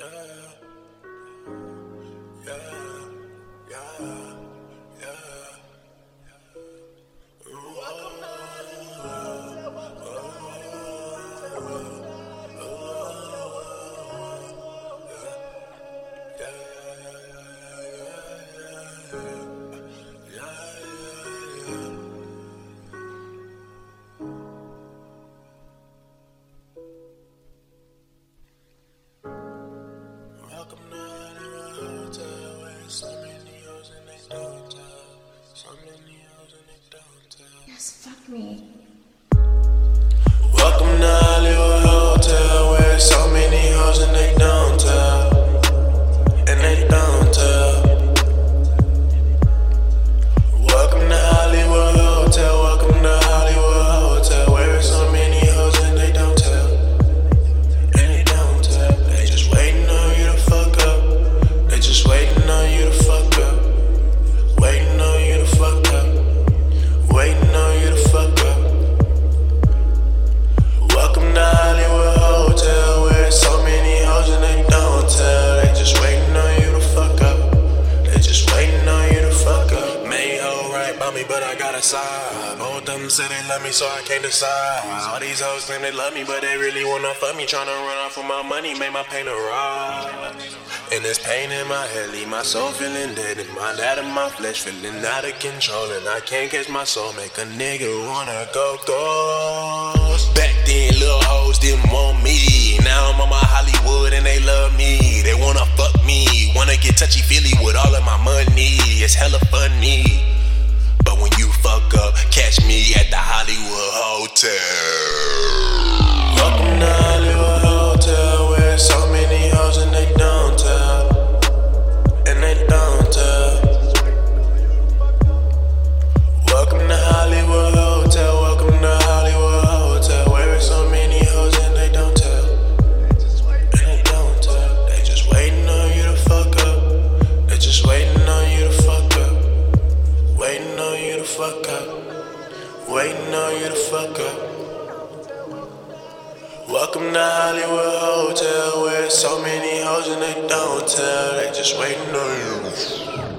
Welcome Yes, fuck me. Side. Both them say they love me, so I can't decide. All these hoes claim they love me, but they really wanna fuck me. Tryna run off with my money, make my pain a ride. And this pain in my head, leave my soul feeling dead. And my out of my flesh, feeling out of control. And I can't catch my soul, make a nigga wanna go ghost. Back then, little hoes didn't want me. Catch me at the Hollywood Hotel. On you to fuck up. Waiting on you to fuck up. Welcome to Hollywood Hotel, where so many hoes and they don't tell. They just waiting on you.